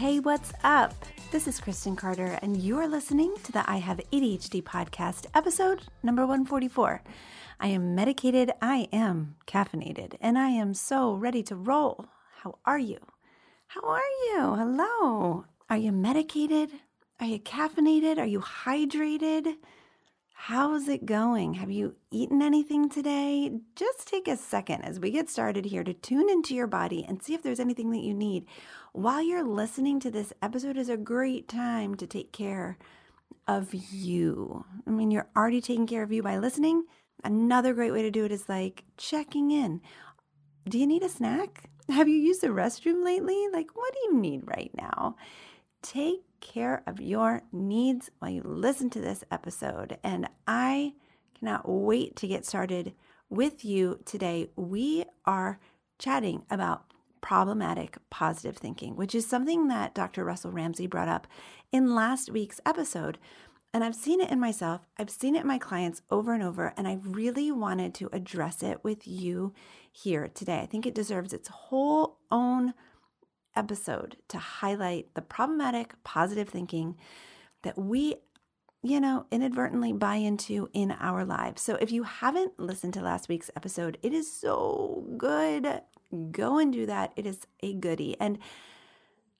Hey, what's up? This is Kristen Carter, and you are listening to the I Have ADHD podcast, episode number 144. I am medicated, I am caffeinated, and I am so ready to roll. How are you? How are you? Hello. Are you medicated? Are you caffeinated? Are you hydrated? How's it going? Have you eaten anything today? Just take a second as we get started here to tune into your body and see if there's anything that you need. While you're listening to this episode is a great time to take care of you. I mean, you're already taking care of you by listening. Another great way to do it is like checking in. Do you need a snack? Have you used the restroom lately? Like, what do you need right now? Take care of your needs while you listen to this episode. And I cannot wait to get started with you today. We are chatting about problematic positive thinking, which is something that Dr. Russell Ramsey brought up in last week's episode. And I've seen it in myself, I've seen it in my clients over and over, and I really wanted to address it with you here today. I think it deserves its whole own episode to highlight the problematic positive thinking that we, you know, inadvertently buy into in our lives. So if you haven't listened to last week's episode, it is so good. Go and do that. It is a goodie. And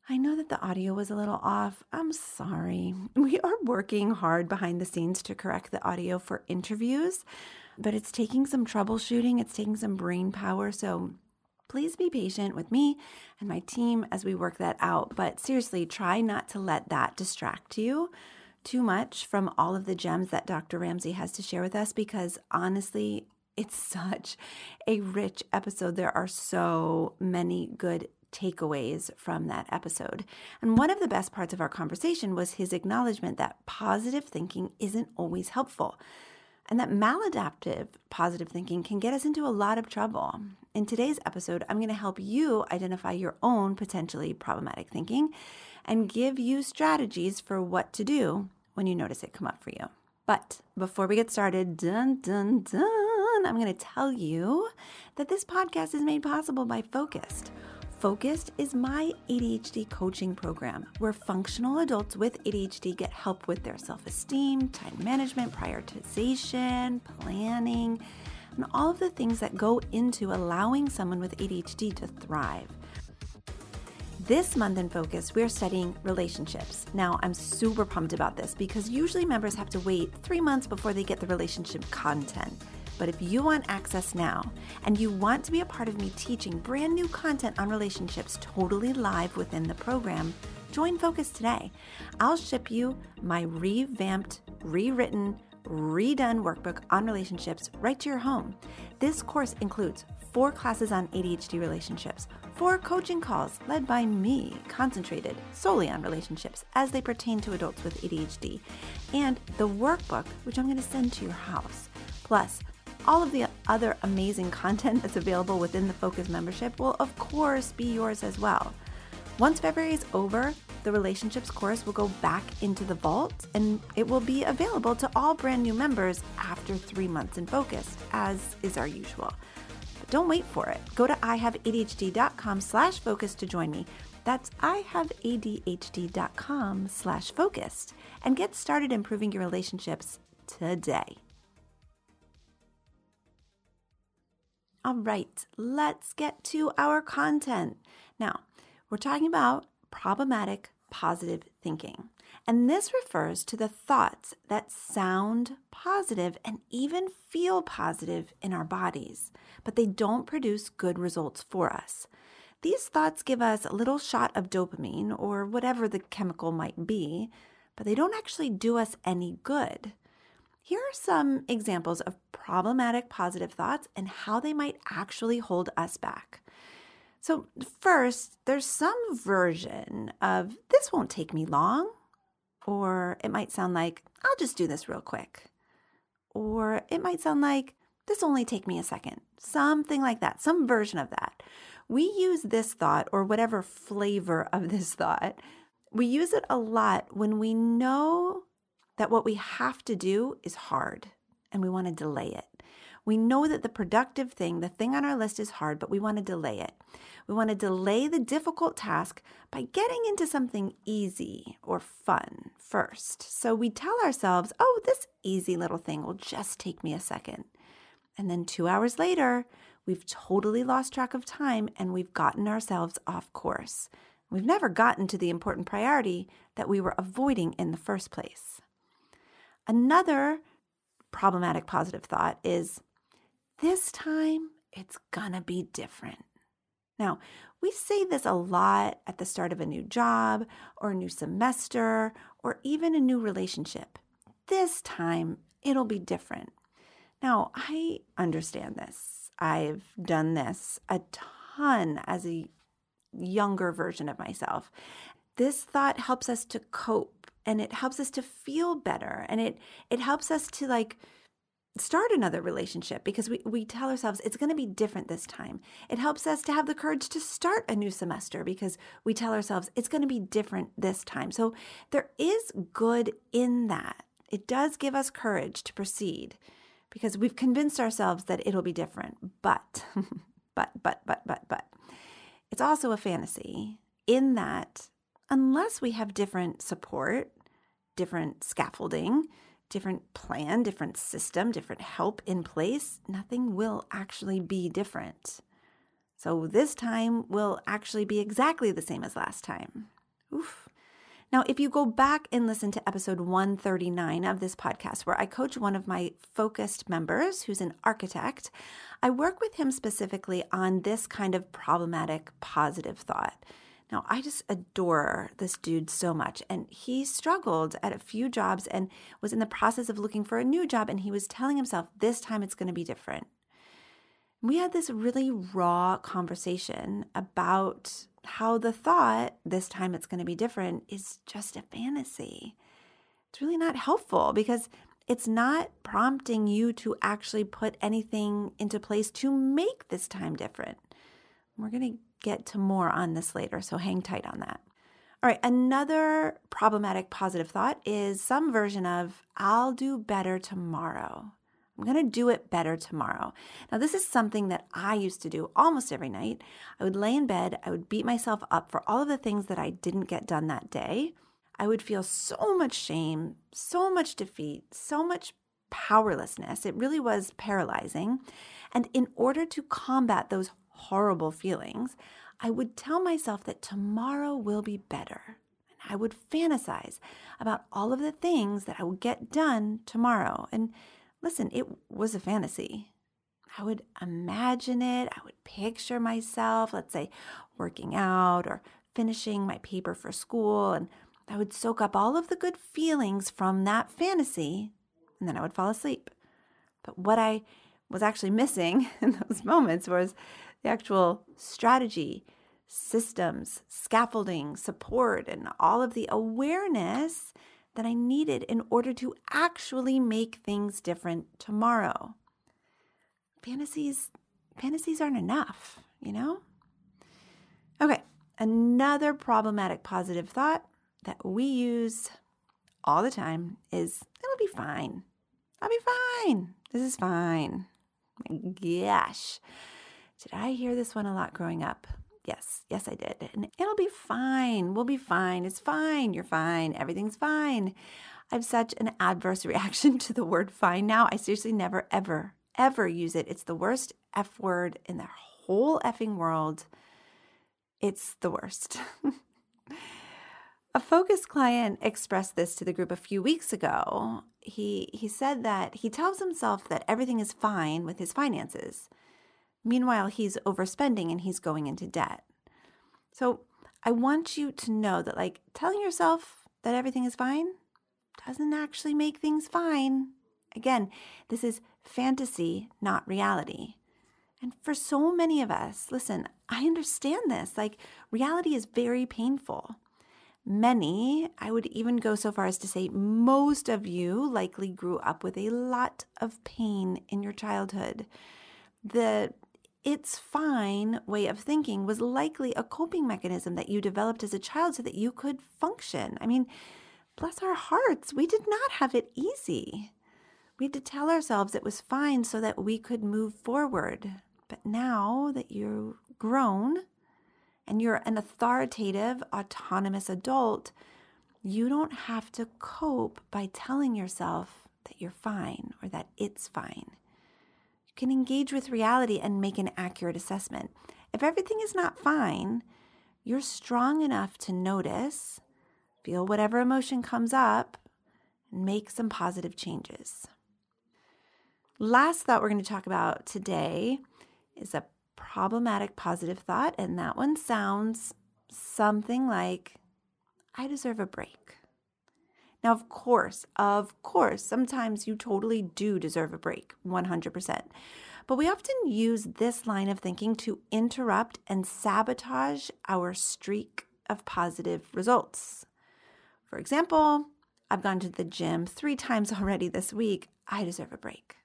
I know that the audio was a little off. I'm sorry. We are working hard behind the scenes to correct the audio for interviews, but it's taking some troubleshooting, it's taking some brain power. So Please be patient with me and my team as we work that out. But seriously, try not to let that distract you too much from all of the gems that Dr. Ramsey has to share with us because honestly, it's such a rich episode. There are so many good takeaways from that episode. And one of the best parts of our conversation was his acknowledgement that positive thinking isn't always helpful and that maladaptive positive thinking can get us into a lot of trouble. In today's episode, I'm going to help you identify your own potentially problematic thinking and give you strategies for what to do when you notice it come up for you. But before we get started, dun dun dun, I'm going to tell you that this podcast is made possible by Focused. Focused is my ADHD coaching program where functional adults with ADHD get help with their self esteem, time management, prioritization, planning, and all of the things that go into allowing someone with ADHD to thrive. This month in Focus, we're studying relationships. Now, I'm super pumped about this because usually members have to wait three months before they get the relationship content. But if you want access now and you want to be a part of me teaching brand new content on relationships totally live within the program, join Focus today. I'll ship you my revamped, rewritten, redone workbook on relationships right to your home. This course includes four classes on ADHD relationships, four coaching calls led by me, concentrated solely on relationships as they pertain to adults with ADHD, and the workbook, which I'm going to send to your house. Plus, all of the other amazing content that's available within the Focus membership will, of course, be yours as well. Once February is over, the relationships course will go back into the vault and it will be available to all brand new members after three months in Focus, as is our usual. But don't wait for it. Go to ihaveadhd.com slash focus to join me. That's ihaveadhd.com slash focused and get started improving your relationships today. All right, let's get to our content. Now, we're talking about problematic positive thinking. And this refers to the thoughts that sound positive and even feel positive in our bodies, but they don't produce good results for us. These thoughts give us a little shot of dopamine or whatever the chemical might be, but they don't actually do us any good. Here are some examples of problematic positive thoughts and how they might actually hold us back. So, first, there's some version of this won't take me long, or it might sound like I'll just do this real quick, or it might sound like this only take me a second, something like that, some version of that. We use this thought or whatever flavor of this thought, we use it a lot when we know that what we have to do is hard and we want to delay it. We know that the productive thing, the thing on our list is hard, but we want to delay it. We want to delay the difficult task by getting into something easy or fun first. So we tell ourselves, oh, this easy little thing will just take me a second. And then two hours later, we've totally lost track of time and we've gotten ourselves off course. We've never gotten to the important priority that we were avoiding in the first place. Another problematic positive thought is this time it's gonna be different. Now, we say this a lot at the start of a new job or a new semester or even a new relationship. This time it'll be different. Now, I understand this. I've done this a ton as a younger version of myself. This thought helps us to cope and it helps us to feel better and it it helps us to like start another relationship because we, we tell ourselves it's going to be different this time. It helps us to have the courage to start a new semester because we tell ourselves it's going to be different this time. So there is good in that. It does give us courage to proceed because we've convinced ourselves that it'll be different. But, but, but, but, but, but, it's also a fantasy in that unless we have different support, different scaffolding, different plan, different system, different help in place, nothing will actually be different. So this time will actually be exactly the same as last time. Oof. Now, if you go back and listen to episode 139 of this podcast, where I coach one of my focused members who's an architect, I work with him specifically on this kind of problematic positive thought. Now, I just adore this dude so much. And he struggled at a few jobs and was in the process of looking for a new job. And he was telling himself, this time it's going to be different. We had this really raw conversation about how the thought, this time it's going to be different, is just a fantasy. It's really not helpful because it's not prompting you to actually put anything into place to make this time different. We're going to get to more on this later, so hang tight on that. All right, another problematic positive thought is some version of I'll do better tomorrow. I'm going to do it better tomorrow. Now, this is something that I used to do almost every night. I would lay in bed, I would beat myself up for all of the things that I didn't get done that day. I would feel so much shame, so much defeat, so much powerlessness. It really was paralyzing. And in order to combat those horrible feelings, I would tell myself that tomorrow will be better. And I would fantasize about all of the things that I would get done tomorrow. And Listen, it was a fantasy. I would imagine it. I would picture myself, let's say, working out or finishing my paper for school. And I would soak up all of the good feelings from that fantasy. And then I would fall asleep. But what I was actually missing in those moments was the actual strategy, systems, scaffolding, support, and all of the awareness that I needed in order to actually make things different tomorrow. Fantasies fantasies aren't enough, you know? Okay, another problematic positive thought that we use all the time is it'll be fine. I'll be fine. This is fine. My gosh. Did I hear this one a lot growing up? Yes, yes, I did. And it'll be fine. We'll be fine. It's fine. You're fine. Everything's fine. I have such an adverse reaction to the word fine now. I seriously never, ever, ever use it. It's the worst F word in the whole effing world. It's the worst. a focus client expressed this to the group a few weeks ago. He he said that he tells himself that everything is fine with his finances. Meanwhile, he's overspending and he's going into debt. So I want you to know that, like, telling yourself that everything is fine doesn't actually make things fine. Again, this is fantasy, not reality. And for so many of us, listen, I understand this. Like, reality is very painful. Many, I would even go so far as to say, most of you likely grew up with a lot of pain in your childhood. The it's fine way of thinking was likely a coping mechanism that you developed as a child so that you could function. I mean, bless our hearts, we did not have it easy. We had to tell ourselves it was fine so that we could move forward. But now that you're grown and you're an authoritative, autonomous adult, you don't have to cope by telling yourself that you're fine or that it's fine. Can engage with reality and make an accurate assessment. If everything is not fine, you're strong enough to notice, feel whatever emotion comes up, and make some positive changes. Last thought we're going to talk about today is a problematic positive thought, and that one sounds something like, I deserve a break. Now, of course, of course, sometimes you totally do deserve a break, 100%. But we often use this line of thinking to interrupt and sabotage our streak of positive results. For example, I've gone to the gym three times already this week. I deserve a break.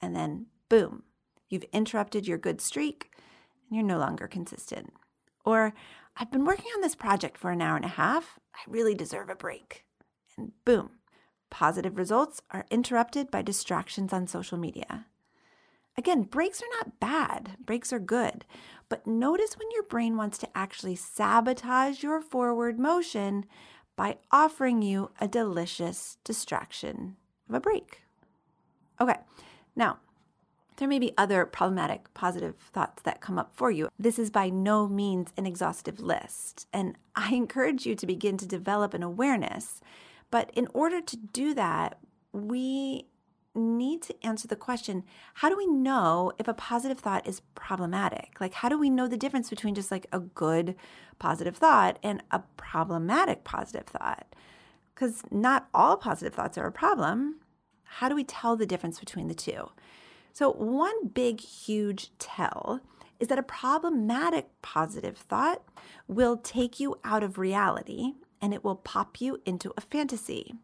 And then, boom, You've interrupted your good streak and you're no longer consistent. Or, I've been working on this project for an hour and a half. I really deserve a break. And boom, positive results are interrupted by distractions on social media. Again, breaks are not bad, breaks are good. But notice when your brain wants to actually sabotage your forward motion by offering you a delicious distraction of a break. Okay, now there may be other problematic positive thoughts that come up for you. This is by no means an exhaustive list, and I encourage you to begin to develop an awareness. But in order to do that, we need to answer the question how do we know if a positive thought is problematic? Like, how do we know the difference between just like a good positive thought and a problematic positive thought? Because not all positive thoughts are a problem. How do we tell the difference between the two? So, one big, huge tell is that a problematic positive thought will take you out of reality and it will pop you into a fantasy.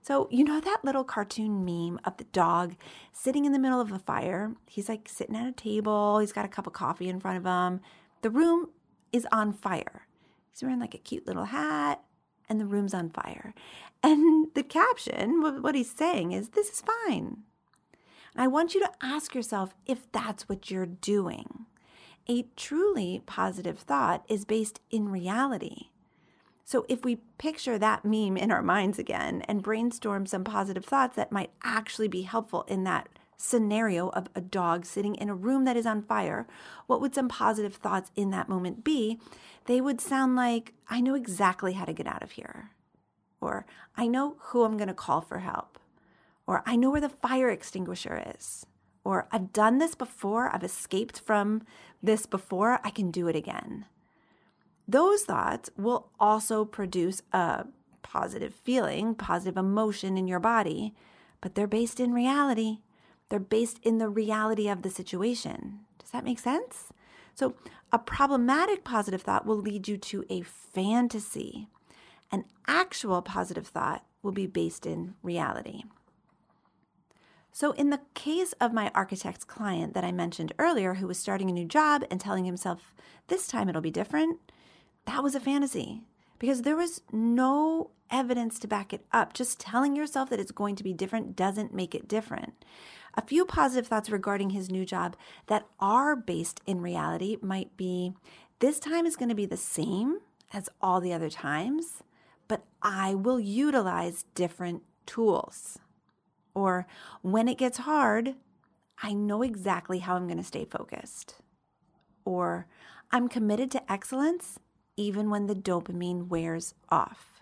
So, you know that little cartoon meme of the dog sitting in the middle of a fire? He's like sitting at a table, he's got a cup of coffee in front of him. The room is on fire. He's wearing like a cute little hat, and the room's on fire. And the caption, what he's saying is, This is fine. I want you to ask yourself if that's what you're doing. A truly positive thought is based in reality. So, if we picture that meme in our minds again and brainstorm some positive thoughts that might actually be helpful in that scenario of a dog sitting in a room that is on fire, what would some positive thoughts in that moment be? They would sound like, I know exactly how to get out of here. Or, I know who I'm going to call for help. Or I know where the fire extinguisher is. Or I've done this before, I've escaped from this before, I can do it again. Those thoughts will also produce a positive feeling, positive emotion in your body, but they're based in reality. They're based in the reality of the situation. Does that make sense? So, a problematic positive thought will lead you to a fantasy. An actual positive thought will be based in reality. So, in the case of my architect's client that I mentioned earlier, who was starting a new job and telling himself, this time it'll be different, that was a fantasy because there was no evidence to back it up. Just telling yourself that it's going to be different doesn't make it different. A few positive thoughts regarding his new job that are based in reality might be this time is going to be the same as all the other times, but I will utilize different tools. Or when it gets hard, I know exactly how I'm going to stay focused. Or I'm committed to excellence even when the dopamine wears off.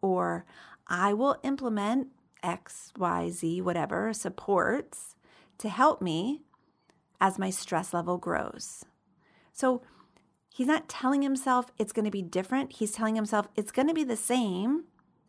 Or I will implement X, Y, Z, whatever supports to help me as my stress level grows. So he's not telling himself it's going to be different. He's telling himself it's going to be the same,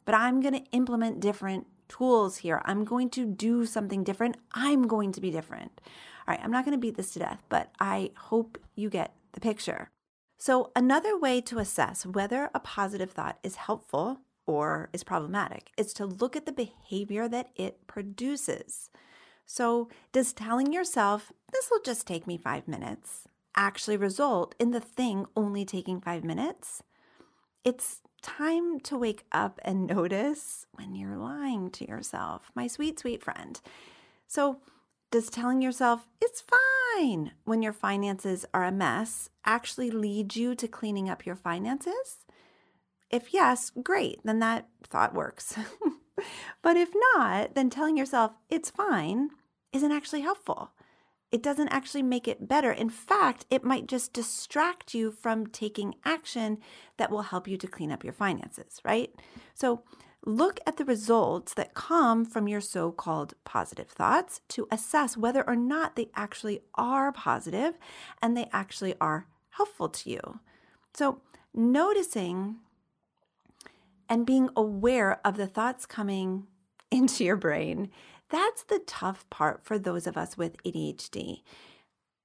but I'm going to implement different tools here. I'm going to do something different. I'm going to be different. All right, I'm not going to beat this to death, but I hope you get the picture. So, another way to assess whether a positive thought is helpful or is problematic is to look at the behavior that it produces. So, does telling yourself, this will just take me five minutes, actually result in the thing only taking five minutes? It's time to wake up and notice when you're lying to yourself, my sweet, sweet friend. So, does telling yourself, it's fine, when your finances are a mess, actually lead you to cleaning up your finances? If yes, great, then that thought works. but if not, then telling yourself, it's fine, isn't actually helpful. It doesn't actually make it better. In fact, it might just distract you from taking action that will help you to clean up your finances, right? So, look at the results that come from your so called positive thoughts to assess whether or not they actually are positive and they actually are helpful to you. So, noticing and being aware of the thoughts coming into your brain, that's the tough part for those of us with ADHD.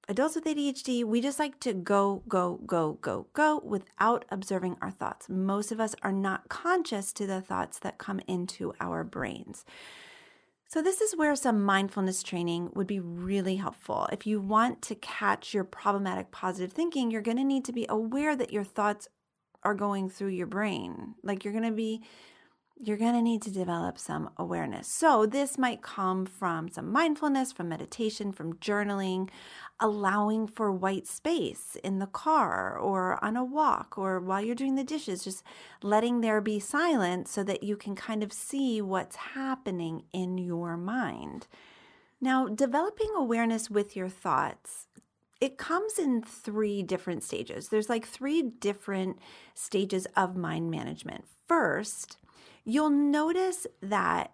Adults with ADHD, we just like to go, go, go, go, go without observing our thoughts. Most of us are not conscious to the thoughts that come into our brains. So, this is where some mindfulness training would be really helpful. If you want to catch your problematic positive thinking, you're going to need to be aware that your thoughts are going through your brain. Like you're going to be you're going to need to develop some awareness. So, this might come from some mindfulness, from meditation, from journaling, allowing for white space in the car or on a walk or while you're doing the dishes, just letting there be silence so that you can kind of see what's happening in your mind. Now, developing awareness with your thoughts it comes in three different stages. There's like three different stages of mind management. First, you'll notice that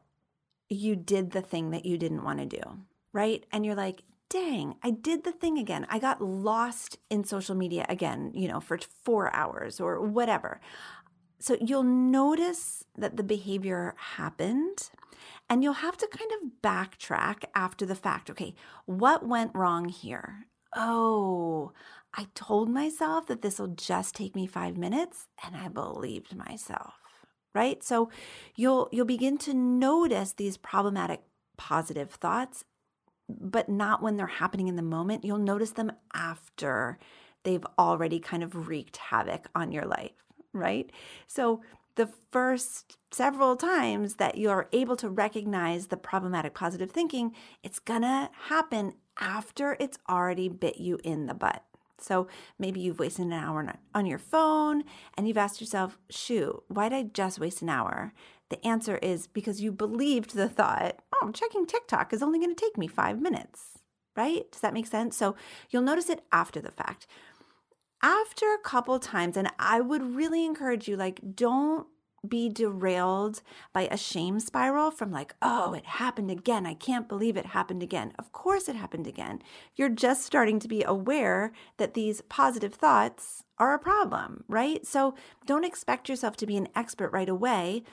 you did the thing that you didn't want to do, right? And you're like, dang, I did the thing again. I got lost in social media again, you know, for four hours or whatever. So you'll notice that the behavior happened and you'll have to kind of backtrack after the fact. Okay, what went wrong here? oh, I told myself that this will just take me 5 minutes and I believed myself. Right? So you'll you'll begin to notice these problematic positive thoughts but not when they're happening in the moment. You'll notice them after they've already kind of wreaked havoc on your life, right? So the first several times that you're able to recognize the problematic positive thinking, it's gonna happen after it's already bit you in the butt. So maybe you've wasted an hour on your phone and you've asked yourself, shoot, why did I just waste an hour? The answer is because you believed the thought, oh, checking TikTok is only going to take me five minutes, right? Does that make sense? So you'll notice it after the fact. After a couple times, and I would really encourage you, like, don't be derailed by a shame spiral from like, oh, it happened again. I can't believe it happened again. Of course, it happened again. You're just starting to be aware that these positive thoughts are a problem, right? So don't expect yourself to be an expert right away.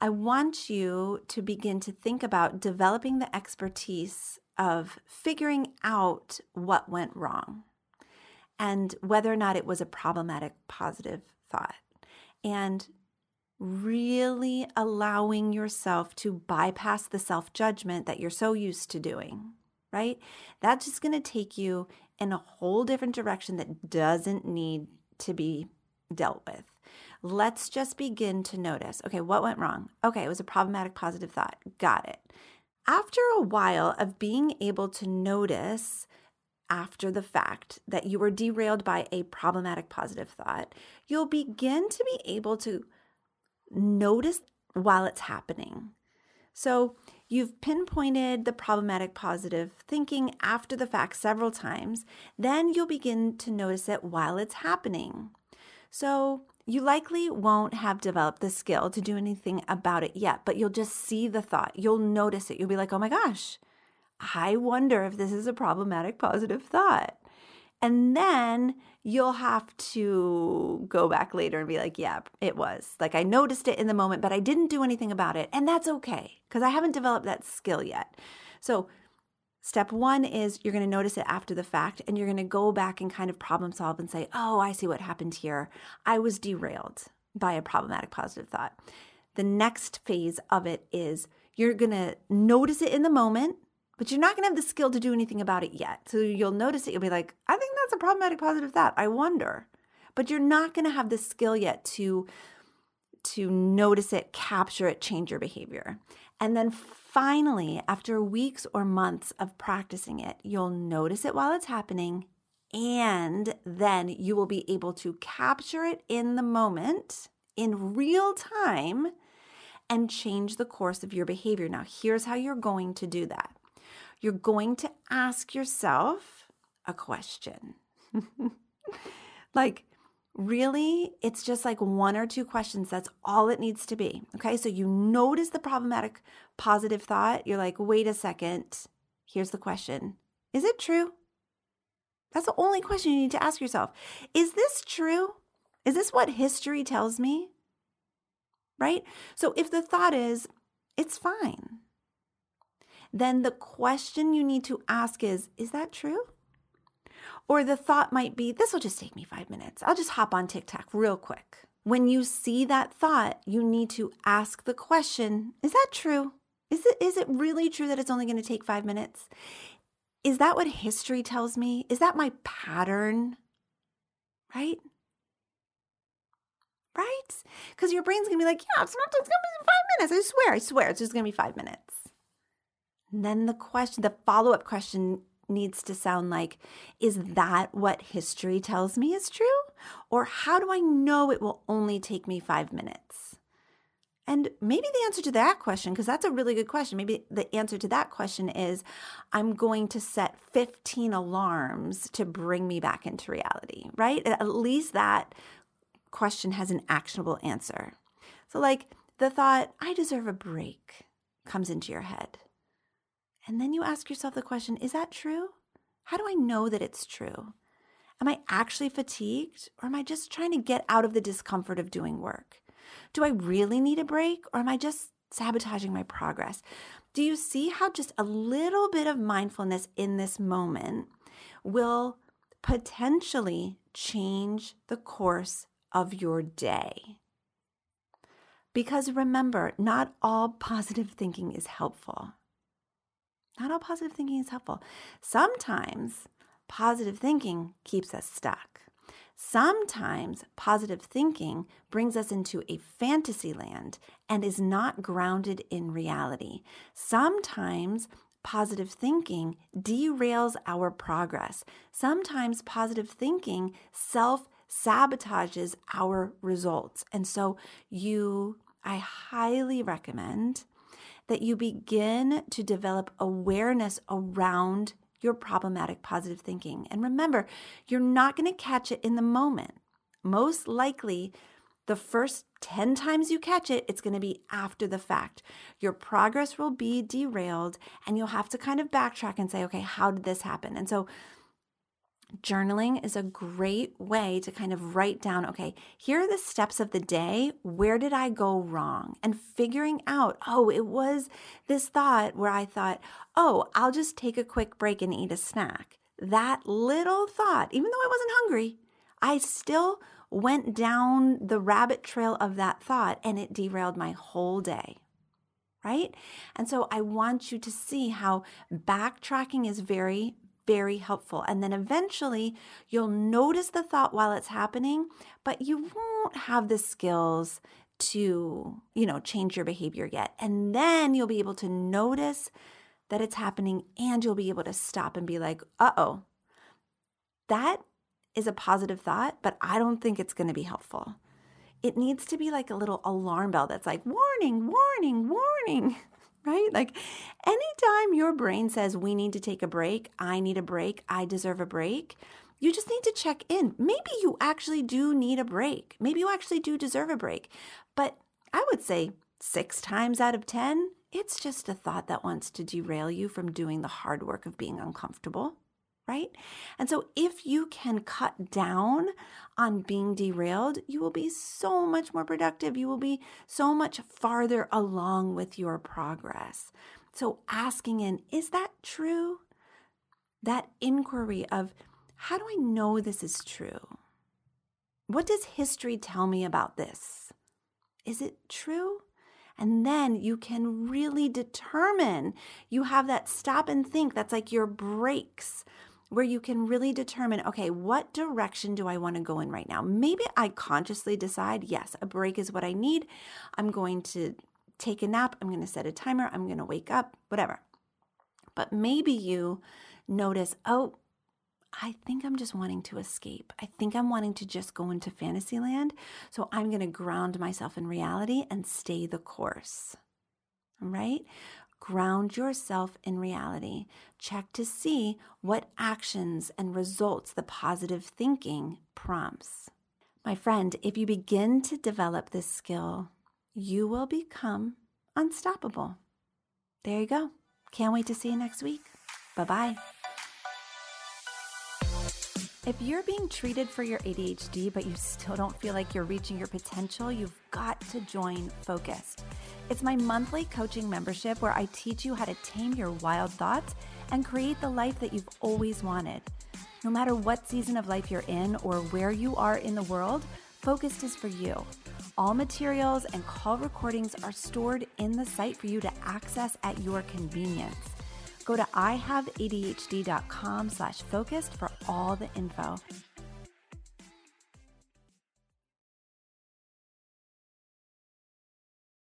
I want you to begin to think about developing the expertise of figuring out what went wrong and whether or not it was a problematic positive thought. And really allowing yourself to bypass the self judgment that you're so used to doing, right? That's just going to take you in a whole different direction that doesn't need to be dealt with. Let's just begin to notice okay, what went wrong? Okay, it was a problematic positive thought. Got it. After a while of being able to notice after the fact that you were derailed by a problematic positive thought, you'll begin to be able to notice while it's happening. So you've pinpointed the problematic positive thinking after the fact several times, then you'll begin to notice it while it's happening. So you likely won't have developed the skill to do anything about it yet, but you'll just see the thought. You'll notice it. You'll be like, oh my gosh, I wonder if this is a problematic positive thought. And then you'll have to go back later and be like, yeah, it was. Like I noticed it in the moment, but I didn't do anything about it. And that's okay because I haven't developed that skill yet. So, step one is you're going to notice it after the fact and you're going to go back and kind of problem solve and say, oh, I see what happened here. I was derailed by a problematic positive thought. The next phase of it is you're going to notice it in the moment but you're not going to have the skill to do anything about it yet. So you'll notice it. You'll be like, I think that's a problematic positive thought. I wonder. But you're not going to have the skill yet to to notice it, capture it, change your behavior. And then finally, after weeks or months of practicing it, you'll notice it while it's happening. And then you will be able to capture it in the moment in real time and change the course of your behavior. Now, here's how you're going to do that you're going to ask yourself a question. like, really, it's just like one or two questions. That's all it needs to be. Okay. So you notice the problematic positive thought. You're like, wait a second. Here's the question Is it true? That's the only question you need to ask yourself. Is this true? Is this what history tells me? Right? So if the thought is, it's fine, then the question you need to ask is Is that true? Or the thought might be, This will just take me five minutes. I'll just hop on TikTok real quick. When you see that thought, you need to ask the question Is that true? Is it, is it really true that it's only going to take five minutes? Is that what history tells me? Is that my pattern? Right? Right? Because your brain's going to be like, yeah, it's not, it's going to be five minutes. I swear, I swear, it's just going to be five minutes. And then the question, the follow up question needs to sound like Is that what history tells me is true? Or how do I know it will only take me five minutes? And maybe the answer to that question, because that's a really good question, maybe the answer to that question is I'm going to set 15 alarms to bring me back into reality, right? At least that question has an actionable answer. So, like the thought, I deserve a break, comes into your head. And then you ask yourself the question is that true? How do I know that it's true? Am I actually fatigued or am I just trying to get out of the discomfort of doing work? Do I really need a break or am I just sabotaging my progress? Do you see how just a little bit of mindfulness in this moment will potentially change the course of your day? Because remember, not all positive thinking is helpful. Not all positive thinking is helpful. Sometimes positive thinking keeps us stuck. Sometimes positive thinking brings us into a fantasy land and is not grounded in reality. Sometimes positive thinking derails our progress. Sometimes positive thinking self sabotages our results. And so, you, I highly recommend that you begin to develop awareness around your problematic positive thinking. And remember, you're not going to catch it in the moment. Most likely, the first 10 times you catch it, it's going to be after the fact. Your progress will be derailed, and you'll have to kind of backtrack and say, okay, how did this happen? And so, journaling is a great way to kind of write down okay, here are the steps of the day. Where did I go wrong? And figuring out, oh, it was this thought where I thought, oh, I'll just take a quick break and eat a snack. That little thought, even though I wasn't hungry, I still went down the rabbit trail of that thought and it derailed my whole day right? And so I want you to see how backtracking is very very helpful. And then eventually you'll notice the thought while it's happening, but you won't have the skills to, you know, change your behavior yet. And then you'll be able to notice that it's happening and you'll be able to stop and be like, uh oh, that is a positive thought, but I don't think it's going to be helpful. It needs to be like a little alarm bell that's like, warning, warning, warning right? Like anytime your brain says, we need to take a break, I need a break, I deserve a break, you just need to check in. Maybe you actually do need a break. Maybe you actually do deserve a break. But I would say six times out of 10, it's just a thought that wants to derail you from doing the hard work of being uncomfortable, right? And so if you can cut down on being derailed, you will be so much more productive. You will be so much farther along with your progress. So asking in, is that true? That inquiry of, how do I know this is true? What does history tell me about this? Is it true? And then you can really determine, you have that stop and think that's like your brakes where you can really determine okay, what direction do I want to go in right now? Maybe I consciously decide, yes, a break is what I need. I'm going to take a nap. I'm going to set a timer. I'm going to wake up, whatever. But maybe you notice, oh, I think I'm just wanting to escape. I think I'm wanting to just go into fantasy land. So I'm going to ground myself in reality and stay the course. Right? Ground yourself in reality. Check to see what actions and results the positive thinking prompts. My friend, if you begin to develop this skill, you will become unstoppable. There you go. Can't wait to see you next week. Bye bye. If you're being treated for your ADHD, but you still don't feel like you're reaching your potential, you've got to join Focused. It's my monthly coaching membership where I teach you how to tame your wild thoughts and create the life that you've always wanted. No matter what season of life you're in or where you are in the world, Focused is for you. All materials and call recordings are stored in the site for you to access at your convenience. Go to ihaveadhd.com slash focused for all the info.